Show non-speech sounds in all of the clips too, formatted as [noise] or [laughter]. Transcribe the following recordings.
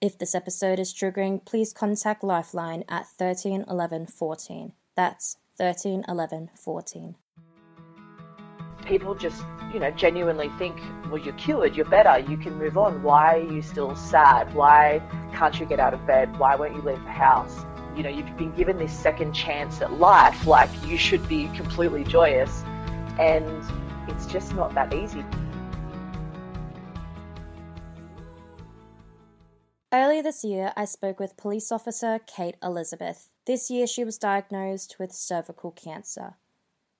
If this episode is triggering, please contact Lifeline at 13 11 14. That's 13 11 14. People just, you know, genuinely think, well, you're cured, you're better, you can move on. Why are you still sad? Why can't you get out of bed? Why won't you leave the house? You know, you've been given this second chance at life, like you should be completely joyous, and it's just not that easy. Earlier this year, I spoke with police officer Kate Elizabeth. This year, she was diagnosed with cervical cancer.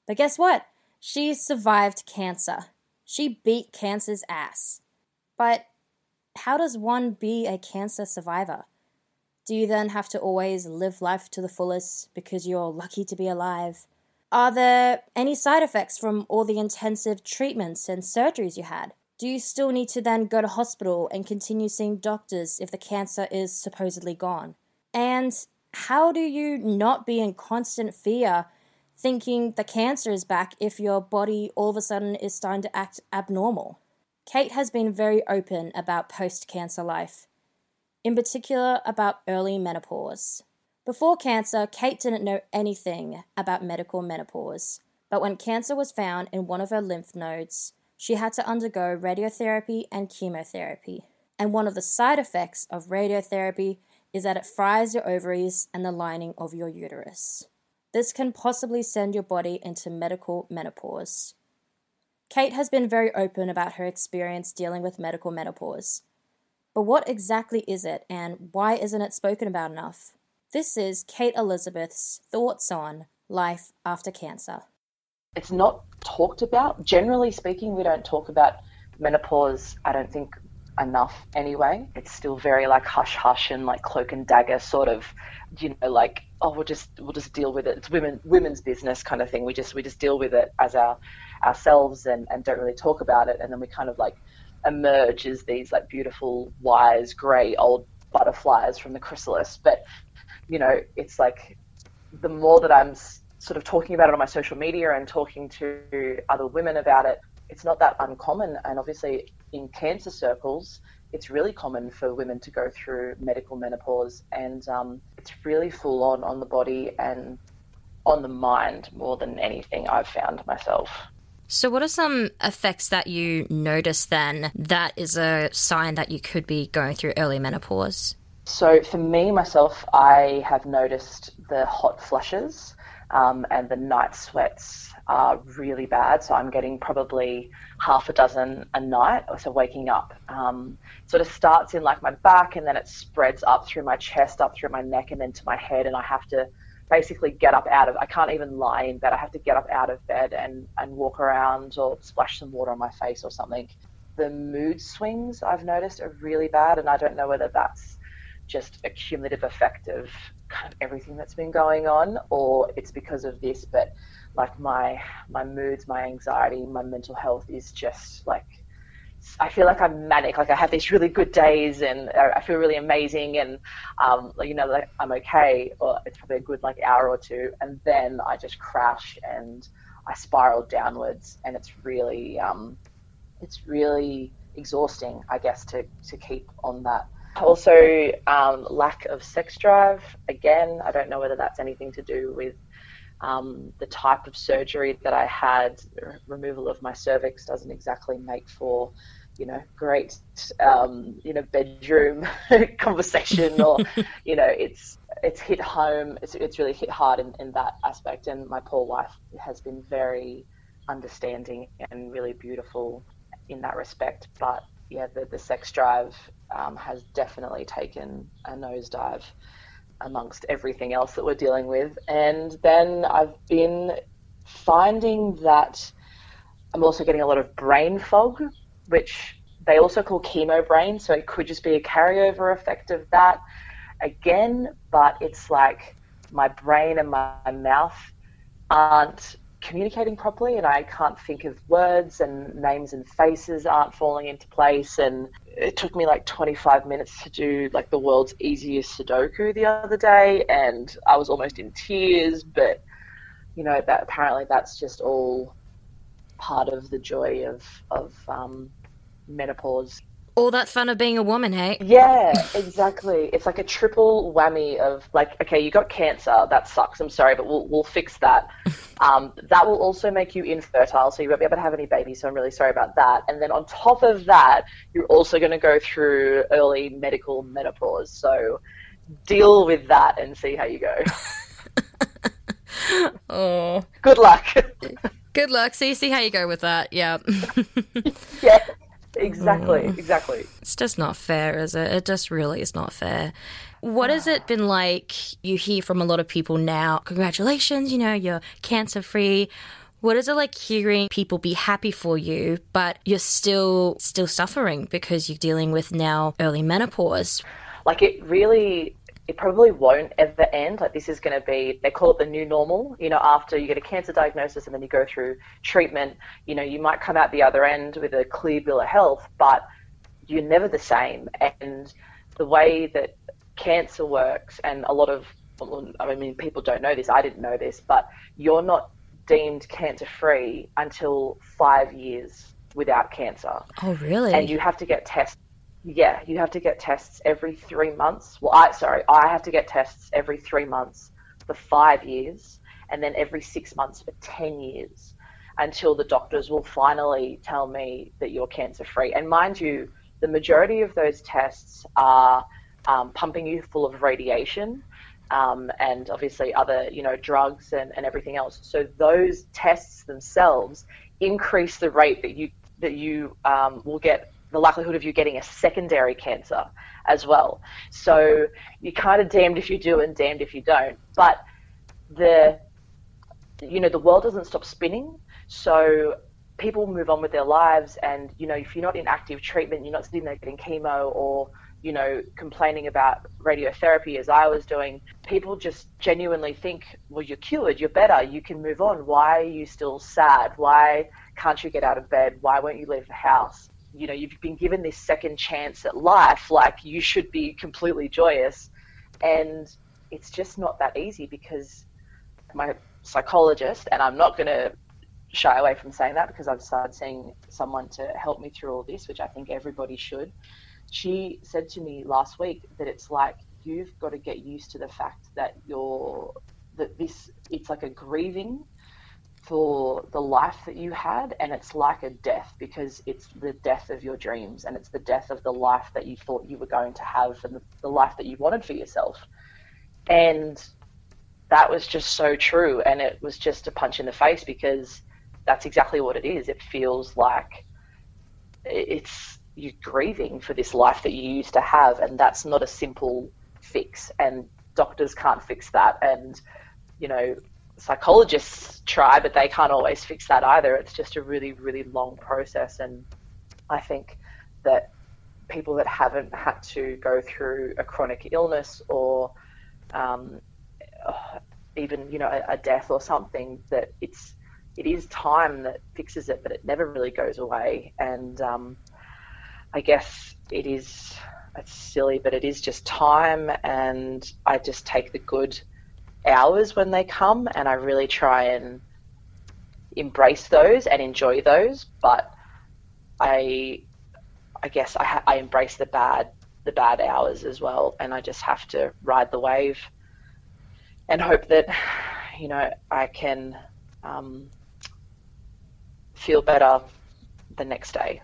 But guess what? She survived cancer. She beat cancer's ass. But how does one be a cancer survivor? Do you then have to always live life to the fullest because you're lucky to be alive? Are there any side effects from all the intensive treatments and surgeries you had? Do you still need to then go to hospital and continue seeing doctors if the cancer is supposedly gone? And how do you not be in constant fear thinking the cancer is back if your body all of a sudden is starting to act abnormal? Kate has been very open about post cancer life, in particular about early menopause. Before cancer, Kate didn't know anything about medical menopause, but when cancer was found in one of her lymph nodes, she had to undergo radiotherapy and chemotherapy. And one of the side effects of radiotherapy is that it fries your ovaries and the lining of your uterus. This can possibly send your body into medical menopause. Kate has been very open about her experience dealing with medical menopause. But what exactly is it, and why isn't it spoken about enough? This is Kate Elizabeth's thoughts on life after cancer it's not talked about. Generally speaking, we don't talk about menopause, I don't think, enough anyway. It's still very like hush hush and like cloak and dagger sort of, you know, like, oh we'll just we'll just deal with it. It's women women's business kind of thing. We just we just deal with it as our ourselves and, and don't really talk about it and then we kind of like emerge as these like beautiful, wise, grey old butterflies from the chrysalis. But, you know, it's like the more that I'm sort of talking about it on my social media and talking to other women about it, it's not that uncommon. And obviously, in cancer circles, it's really common for women to go through medical menopause, and um, it's really full on on the body and on the mind more than anything I've found myself. So, what are some effects that you notice then that is a sign that you could be going through early menopause? So, for me, myself, I have noticed the hot flushes um, and the night sweats are really bad. So I'm getting probably half a dozen a night. So waking up um, sort of starts in like my back and then it spreads up through my chest, up through my neck, and then to my head. And I have to basically get up out of. I can't even lie in bed. I have to get up out of bed and and walk around or splash some water on my face or something. The mood swings I've noticed are really bad, and I don't know whether that's just a cumulative effect of kind of everything that's been going on, or it's because of this. But like my my moods, my anxiety, my mental health is just like I feel like I'm manic. Like I have these really good days and I feel really amazing and um, you know like I'm okay. Or it's probably a good like hour or two, and then I just crash and I spiral downwards, and it's really um, it's really exhausting, I guess, to to keep on that also, um, lack of sex drive. Again, I don't know whether that's anything to do with um, the type of surgery that I had. Removal of my cervix doesn't exactly make for, you know, great, um, you know, bedroom [laughs] conversation, or [laughs] you know, it's it's hit home. It's it's really hit hard in, in that aspect. And my poor wife has been very understanding and really beautiful in that respect. But yeah, the, the sex drive um, has definitely taken a nosedive amongst everything else that we're dealing with. And then I've been finding that I'm also getting a lot of brain fog, which they also call chemo brain. So it could just be a carryover effect of that again. But it's like my brain and my mouth aren't communicating properly and I can't think of words and names and faces aren't falling into place and it took me like 25 minutes to do like the world's easiest sudoku the other day and I was almost in tears but you know that apparently that's just all part of the joy of of um, menopause all that fun of being a woman, hey? Yeah, exactly. It's like a triple whammy of like, okay, you got cancer, that sucks. I'm sorry, but we'll we'll fix that. [laughs] Um, that will also make you infertile, so you won't be able to have any babies. So I'm really sorry about that. And then on top of that, you're also going to go through early medical menopause. So deal with that and see how you go. [laughs] oh, good luck. good luck. See see how you go with that. Yeah. [laughs] yeah. Exactly, mm. exactly. It's just not fair, is it? It just really is not fair. What has it been like? You hear from a lot of people now, congratulations, you know, you're cancer free. What is it like hearing people be happy for you, but you're still still suffering because you're dealing with now early menopause? Like it really it probably won't ever end. Like this is going to be, they call it the new normal. You know, after you get a cancer diagnosis and then you go through treatment, you know, you might come out the other end with a clear bill of health, but you're never the same. And the way that cancer works, and a lot of, I mean, people don't know this. I didn't know this, but you're not deemed cancer free until five years without cancer. Oh, really? And you have to get tested yeah, you have to get tests every three months. Well, I sorry, I have to get tests every three months for five years, and then every six months for ten years, until the doctors will finally tell me that you're cancer free. And mind you, the majority of those tests are um, pumping you full of radiation. Um, and obviously other you know drugs and, and everything else. So those tests themselves increase the rate that you that you um, will get the likelihood of you getting a secondary cancer as well. So you're kind of damned if you do and damned if you don't. But the you know the world doesn't stop spinning. So people move on with their lives, and you know if you're not in active treatment, you're not sitting there getting chemo or you know complaining about radiotherapy as I was doing. People just genuinely think, well, you're cured, you're better, you can move on. Why are you still sad? Why can't you get out of bed? Why won't you leave the house? You know you've been given this second chance at life like you should be completely joyous. And it's just not that easy because my psychologist and i'm not going to shy away from saying that because i've started seeing someone to help me through all this which i think everybody should. She said to me last week that it's like you've got to get used to the fact that you're that this it's like a grieving for the life that you had and it's like a death because it's the death of your dreams and it's the death of the life that you thought you were going to have and the, life that you wanted for yourself. And that was just so true and it was just a punch in the face because that's exactly what it is. It feels like it's you grieving for this life that you used to have and that's not a simple fix and doctors can't fix that. And you know psychologists try, but they can't always fix that either. It's just a really, really long process. And I think that people that haven't had to go through a chronic illness or um, even, you know, a, a death or something, that it's it is time that fixes it, but it never really goes away. And um, I guess it is, it's silly, but it is just time. And I just take the good hours when they come, and I really try and embrace those and enjoy those. But I, I guess I, ha- I embrace the bad the bad hours as well, and I just have to ride the wave and hope that you know I can um, feel better the next day.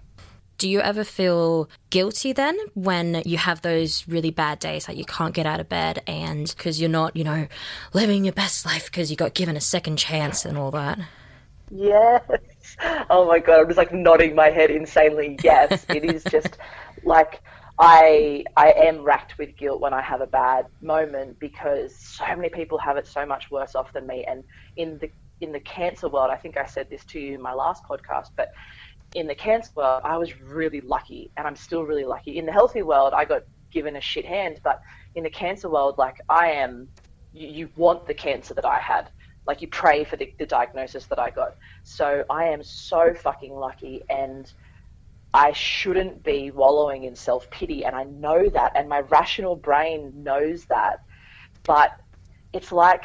Do you ever feel guilty then when you have those really bad days that you can't get out of bed and because you're not, you know, living your best life because you got given a second chance and all that? Yes. [laughs] Oh my god, I'm just like nodding my head insanely. Yes, it is [laughs] just like I I am racked with guilt when I have a bad moment because so many people have it so much worse off than me and in the in the cancer world, I think I said this to you in my last podcast, but in the cancer world, I was really lucky, and I'm still really lucky. In the healthy world, I got given a shit hand, but in the cancer world, like I am, you, you want the cancer that I had. Like you pray for the, the diagnosis that I got. So I am so fucking lucky, and I shouldn't be wallowing in self pity, and I know that, and my rational brain knows that. But it's like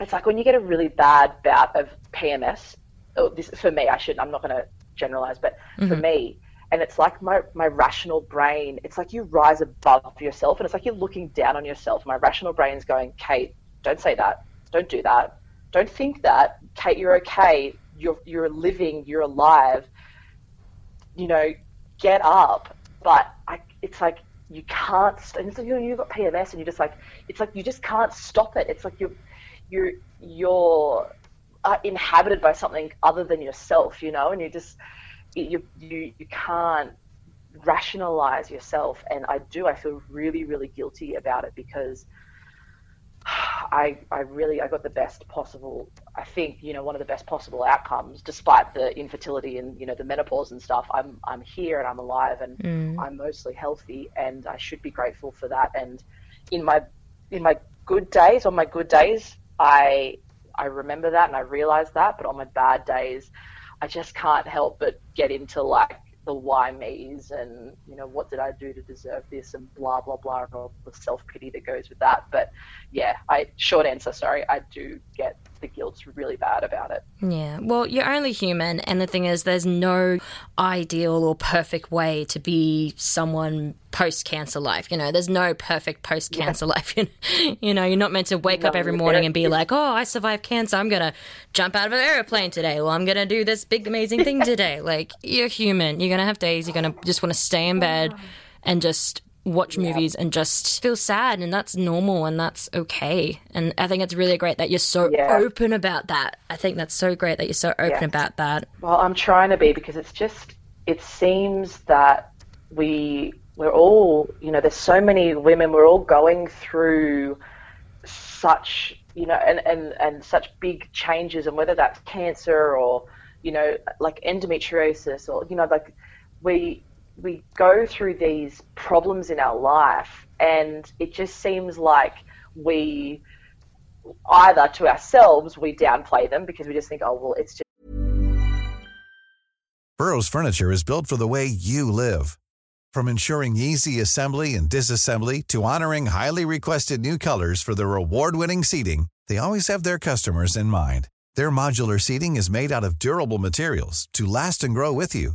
it's like when you get a really bad bout of PMS. Oh, this for me, I should. I'm not going to generalize, but mm-hmm. for me, and it's like my my rational brain. It's like you rise above yourself, and it's like you're looking down on yourself. My rational brain's going, Kate, don't say that. Don't do that. Don't think that. Kate, you're okay. You're you're living. You're alive you know, get up. But I, it's like you can't. And so you you've got PMS, and you're just like, it's like you just can't stop it. It's like you're you're you're uh, inhabited by something other than yourself, you know, and you just you you you can't rationalize yourself. And I do. I feel really really guilty about it because [sighs] I, I really I got the best possible I think you know one of the best possible outcomes despite the infertility and you know the menopause and stuff I'm I'm here and I'm alive and mm. I'm mostly healthy and I should be grateful for that and in my in my good days on my good days I I remember that and I realize that but on my bad days I just can't help but get into like the why me's and you know what did I do to deserve this and blah blah blah and all the self pity that goes with that. But yeah, I short answer, sorry, I do get the guilt's really bad about it. Yeah. Well, you're only human and the thing is there's no ideal or perfect way to be someone post cancer life. You know, there's no perfect post cancer yeah. [laughs] life. you know, you're not meant to wake no, up every morning and be like, "Oh, I survived cancer. I'm going to jump out of an airplane today Well, I'm going to do this big amazing thing [laughs] today." like, you're human. You're going to have days you're going to just want to stay in bed and just watch yep. movies and just feel sad and that's normal and that's okay and i think it's really great that you're so yeah. open about that i think that's so great that you're so open yeah. about that well i'm trying to be because it's just it seems that we we're all you know there's so many women we're all going through such you know and and and such big changes and whether that's cancer or you know like endometriosis or you know like we we go through these problems in our life, and it just seems like we either to ourselves we downplay them because we just think, oh well, it's just. Burrow's furniture is built for the way you live, from ensuring easy assembly and disassembly to honoring highly requested new colors for their award-winning seating. They always have their customers in mind. Their modular seating is made out of durable materials to last and grow with you.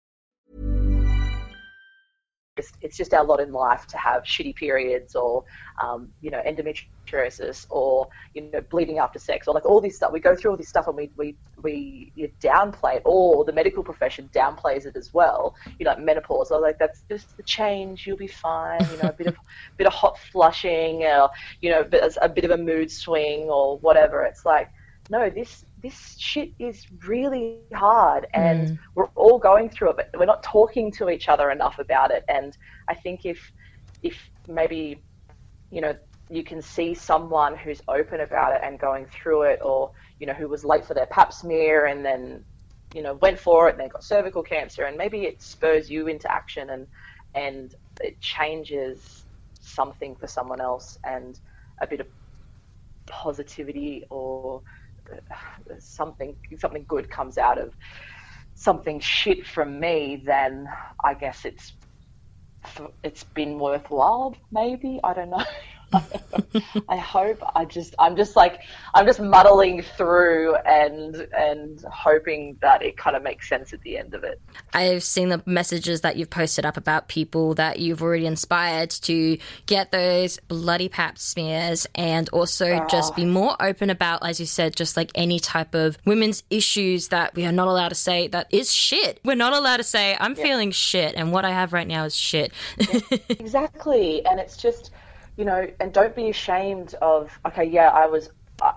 It's just our lot in life to have shitty periods or, um, you know, endometriosis or you know bleeding after sex or like all this stuff. We go through all this stuff and we we we you downplay it, or the medical profession downplays it as well. You know, like menopause. Or like that's just the change. You'll be fine. You know, a bit of [laughs] bit of hot flushing, or you know, a bit of a mood swing or whatever. It's like no, this this shit is really hard and mm. we're all going through it, but we're not talking to each other enough about it. And I think if if maybe you know you can see someone who's open about it and going through it, or you know, who was late for their Pap smear and then you know went for it and then got cervical cancer, and maybe it spurs you into action and and it changes something for someone else and a bit of positivity or something something good comes out of something shit from me, then I guess it's it's been worthwhile. Maybe I don't know. [laughs] I hope I just I'm just like I'm just muddling through and and hoping that it kind of makes sense at the end of it. I've seen the messages that you've posted up about people that you've already inspired to get those bloody pap smears and also oh. just be ah. more open about as you said just like any type of women's issues that we are not allowed to say that is shit. We're not allowed to say I'm yeah. feeling shit and what I have right now is shit. yeah, [laughs] exactly. And it's just you know, and don't be ashamed of, okay, yeah, I was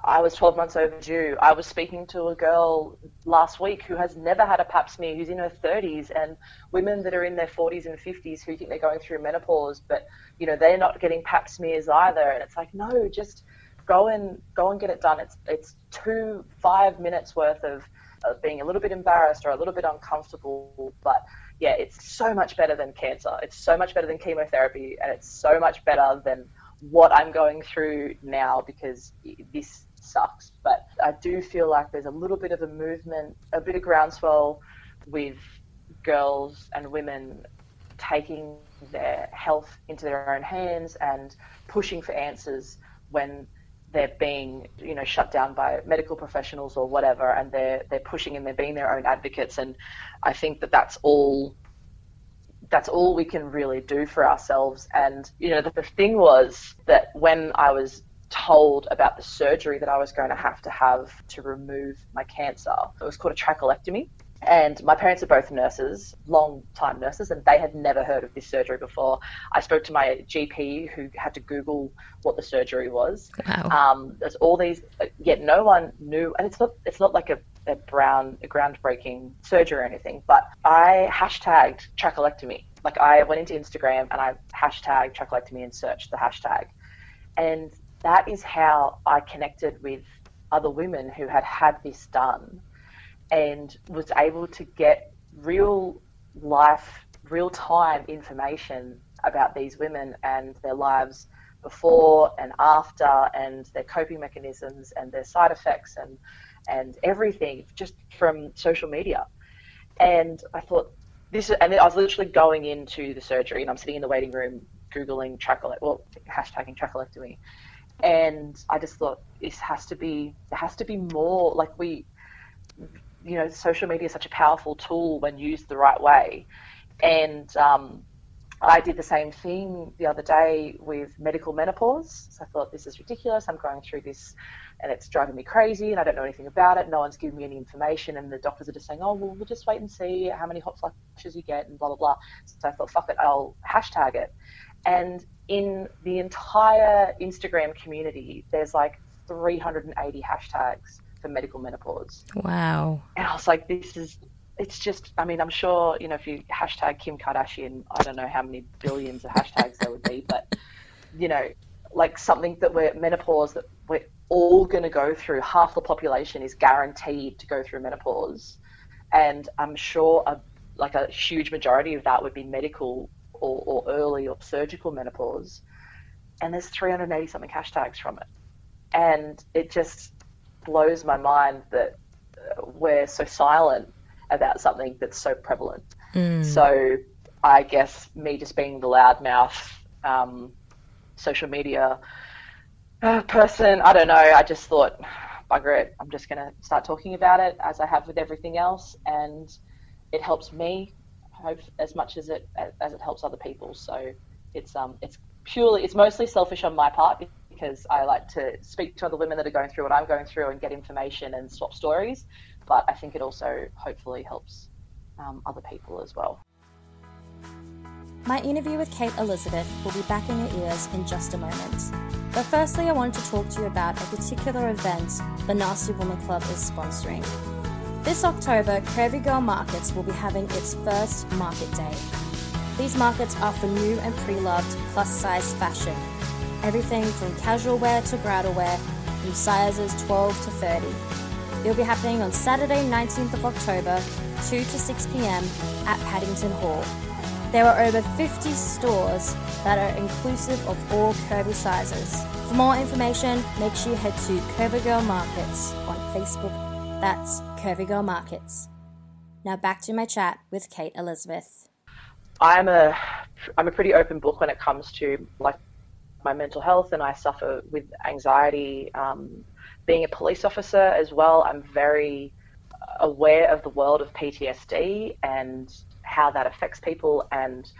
I was 12 months overdue. I was speaking to a girl last week who has never had a pap smear, who's in her 30s, and women that are in their 40s and 50s who think they're going through menopause, but you know they're not getting pap smears either. And it's like, no, just go and go and get it done. It's it's two five minutes worth of, of being a little bit embarrassed or a little bit uncomfortable, but yeah, it's so much better than cancer. It's so much better than chemotherapy, and it's so much better than what I'm going through now because this sucks. But I do feel like there's a little bit of a movement, a bit of groundswell with girls and women taking their health into their own hands and pushing for answers when they're being you know shut down by medical professionals or whatever and they're they're pushing and they're being their own advocates and I think that that's all that's all we can really do for ourselves. And, you know, the, the thing was that when I was told about the surgery that I was going to have to have to remove my cancer, it was called a trachelectomy. And my parents are both nurses, long time nurses, and they had never heard of this surgery before. I spoke to my GP who had to Google what the surgery was. Wow. Um, there's all these, yet no one knew, and it's not, it's not like a a brown a groundbreaking surgery or anything, but I hashtagged trachelectomy. Like I went into Instagram and I hashtagged trachelectomy and searched the hashtag, and that is how I connected with other women who had had this done, and was able to get real life, real time information about these women and their lives before and after and their coping mechanisms and their side effects and and everything just from social media. And I thought this, and I was literally going into the surgery, and I'm sitting in the waiting room googling trachelectomy, well, hashtagging trachelectomy, and I just thought this has to be, there has to be more. Like we, you know, social media is such a powerful tool when used the right way, and um, I did the same thing the other day with medical menopause. So I thought this is ridiculous. I'm going through this and it's driving me crazy and I don't know anything about it. No one's giving me any information and the doctors are just saying, oh, well, we'll just wait and see how many hot flushes you get and blah, blah, blah. So I thought, fuck it, I'll hashtag it. And in the entire Instagram community, there's like 380 hashtags for medical menopause. Wow. And I was like, this is, it's just, I mean, I'm sure, you know, if you hashtag Kim Kardashian, I don't know how many billions of hashtags there would be, but, you know, like something that we're menopause that we're all going to go through. Half the population is guaranteed to go through menopause, and I'm sure a like a huge majority of that would be medical or, or early or surgical menopause. And there's 380 something hashtags from it, and it just blows my mind that we're so silent about something that's so prevalent. Mm. So I guess me just being the loudmouth. Um, social media uh, person. I don't know. I just thought, bugger it. I'm just going to start talking about it as I have with everything else, and it helps me hope as much as it as it helps other people. So it's um it's purely it's mostly selfish on my part because I like to speak to other women that are going through what I'm going through and get information and swap stories. But I think it also hopefully helps um, other people as well. My interview with Kate Elizabeth will be back in your ears in just a moment. But firstly, I wanted to talk to you about a particular event the Nasty Woman Club is sponsoring. This October, Curvy Girl Markets will be having its first market day. These markets are for new and pre loved plus size fashion. Everything from casual wear to bridal wear, from sizes 12 to 30. It'll be happening on Saturday, 19th of October, 2 to 6 pm at Paddington Hall. There are over 50 stores that are inclusive of all curvy sizes. For more information, make sure you head to Curvy Girl Markets on Facebook. That's Curvy Girl Markets. Now back to my chat with Kate Elizabeth. I'm a I'm a pretty open book when it comes to like my mental health, and I suffer with anxiety. Um, being a police officer as well, I'm very aware of the world of PTSD and how that affects people. And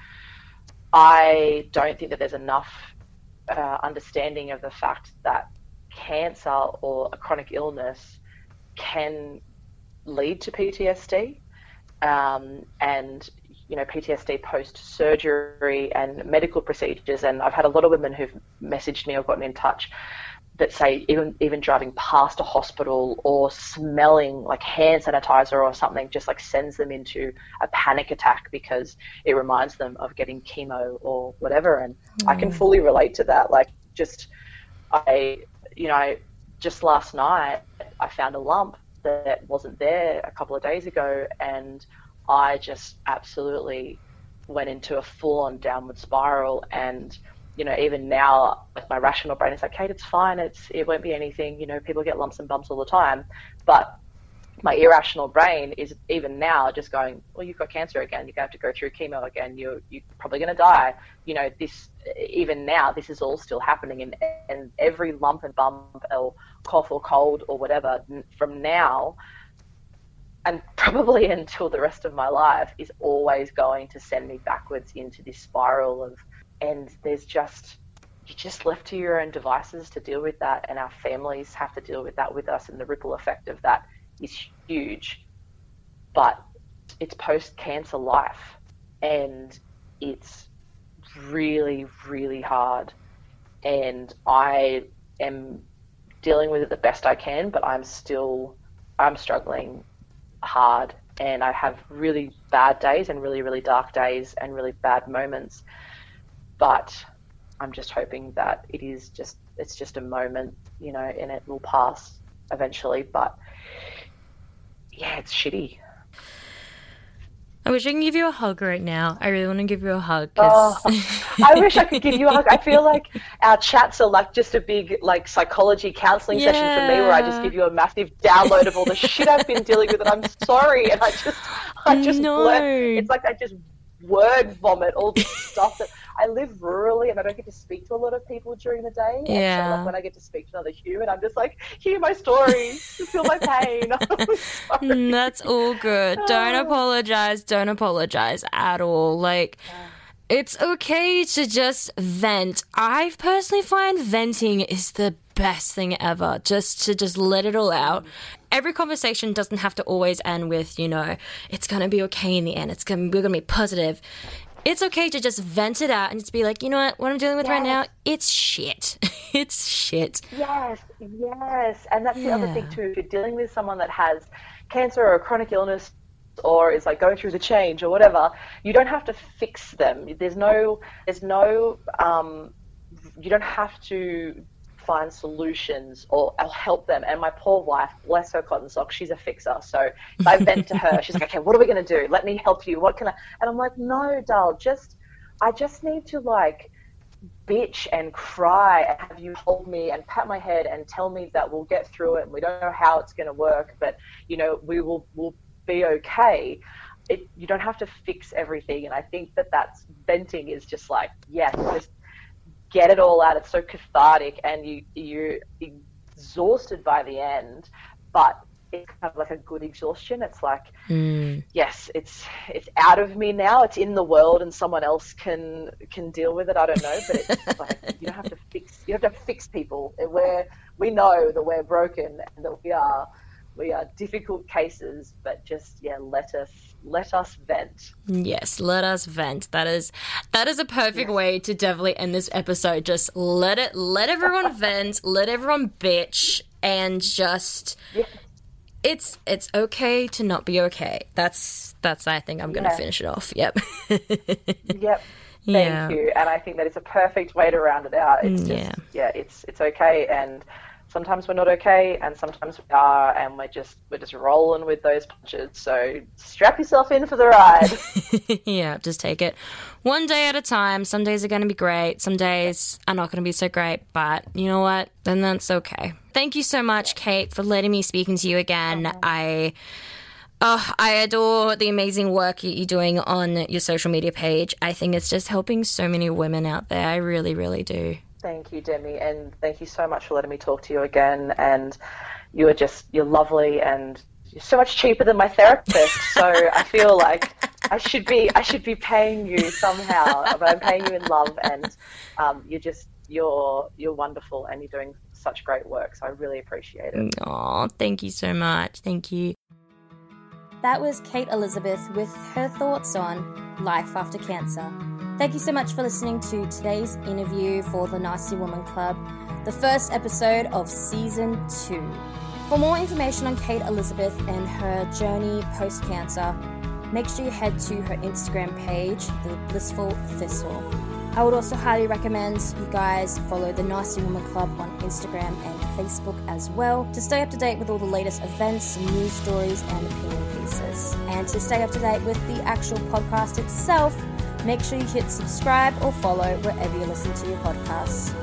I don't think that there's enough uh, understanding of the fact that cancer or a chronic illness can lead to PTSD. Um, and you know PTSD post surgery and medical procedures, and I've had a lot of women who've messaged me or gotten in touch that say even even driving past a hospital or smelling like hand sanitizer or something just like sends them into a panic attack because it reminds them of getting chemo or whatever and mm. I can mm. fully relate to that like just I you know just last night I found a lump that wasn't there a couple of days ago and I just absolutely went into a full on downward spiral and you know, even now, with my rational brain, it's like, Kate, it's fine. It's it won't be anything. You know, people get lumps and bumps all the time. But my irrational brain is even now just going, well, you've got cancer again. You're going to have to go through chemo again. You're you're probably going to die. You know, this even now, this is all still happening, and and every lump and bump or cough or cold or whatever from now. And probably [laughs] until the rest of my life is always going to send me backwards into this spiral of and there's just you're just left to your own devices to deal with that, and our families have to deal with that with us, and the ripple effect of that is huge. But it's post cancer life, and it's really, really hard. And I am dealing with it the best I can, but I'm still I'm struggling hard, and I have really bad days and really, really dark days and really bad moments but I'm just hoping that it is just it's just a moment, you know, and it will pass eventually. But yeah, it's shitty. I wish I can give you a hug right now. I really want to give you a hug. Oh, I wish I could give you a hug. I feel like our chats are like just a big like psychology counseling yeah. session for me, where I just give you a massive download of all the shit I've been dealing with, and I'm sorry, and I just, I just, no. blur. it's like I just word vomit all this stuff that I live rurally and I don't get to speak to a lot of people during the day. Yeah. So like when I get to speak to another human, I'm just like, hear my story, feel my pain. [laughs] [laughs] Mm, that's all good. Don't apologize. Don't apologize at all. Like. It's okay to just vent. I personally find venting is the best thing ever. Just to just let it all out. Every conversation doesn't have to always end with, you know, it's gonna be okay in the end. It's gonna we're gonna be positive it's okay to just vent it out and just be like, you know what, what I'm dealing with yes. right now, it's shit. [laughs] it's shit. Yes, yes. And that's the other thing too. If you're dealing with someone that has cancer or a chronic illness or is like going through the change or whatever, you don't have to fix them. There's no, there's no, um, you don't have to find solutions or I'll help them. And my poor wife, bless her cotton socks, she's a fixer. So if I vent to her, she's like, okay, what are we going to do? Let me help you. What can I? And I'm like, no, doll, just, I just need to like bitch and cry and have you hold me and pat my head and tell me that we'll get through it and we don't know how it's going to work, but you know, we will, we'll be okay. It, you don't have to fix everything. And I think that that's venting is just like, yes, just get it all out. It's so cathartic, and you you're exhausted by the end, but it's kind of like a good exhaustion. It's like, mm. yes, it's it's out of me now. It's in the world, and someone else can can deal with it. I don't know, but it's like [laughs] you don't have to fix. You have to fix people. We're we know that we're broken and that we are we are difficult cases, but just yeah, let us let us vent. Yes, let us vent. That is that is a perfect yes. way to definitely end this episode. Just let it let everyone [laughs] vent, let everyone bitch, and just yeah. it's it's okay to not be okay. That's that's I think I'm gonna yeah. finish it off. Yep. [laughs] yep. Thank yeah. you. And I think that is a perfect way to round it out. It's mm, just, yeah. yeah, it's it's okay and sometimes we're not okay and sometimes we are and we're just we're just rolling with those punches. So strap yourself in for the ride. [laughs] Yeah just take it one day at a time. Some days are going to be great. Some days are not going to be so great but you know what? Then that's okay. Thank you so much kate for letting me speak to you again. I Oh, I adore the amazing work you're doing on your social media page. I think it's just helping so many women out there. I really, really do. Thank you, Demi, and thank you so much for letting me talk to you again. And you are just you're lovely and you're so much cheaper than my therapist. So I feel like I should be I should be paying you somehow, but I'm paying you in love, and um, you're just you're you're wonderful, and you're doing such great work. So I really appreciate it. Oh, thank you so much. Thank you. That was Kate Elizabeth with her thoughts on life after cancer. Thank you so much for listening to today's interview for the Nasty Woman Club, the first episode of season two. For more information on Kate Elizabeth and her journey post cancer, make sure you head to her Instagram page, The Blissful Thistle. I would also highly recommend you guys follow the Nasty Woman Club on Instagram and Facebook as well to stay up to date with all the latest events, news stories, and opinion pieces. And to stay up to date with the actual podcast itself, make sure you hit subscribe or follow wherever you listen to your podcasts.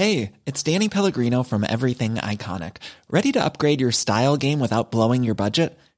Hey, it's Danny Pellegrino from Everything Iconic. Ready to upgrade your style game without blowing your budget?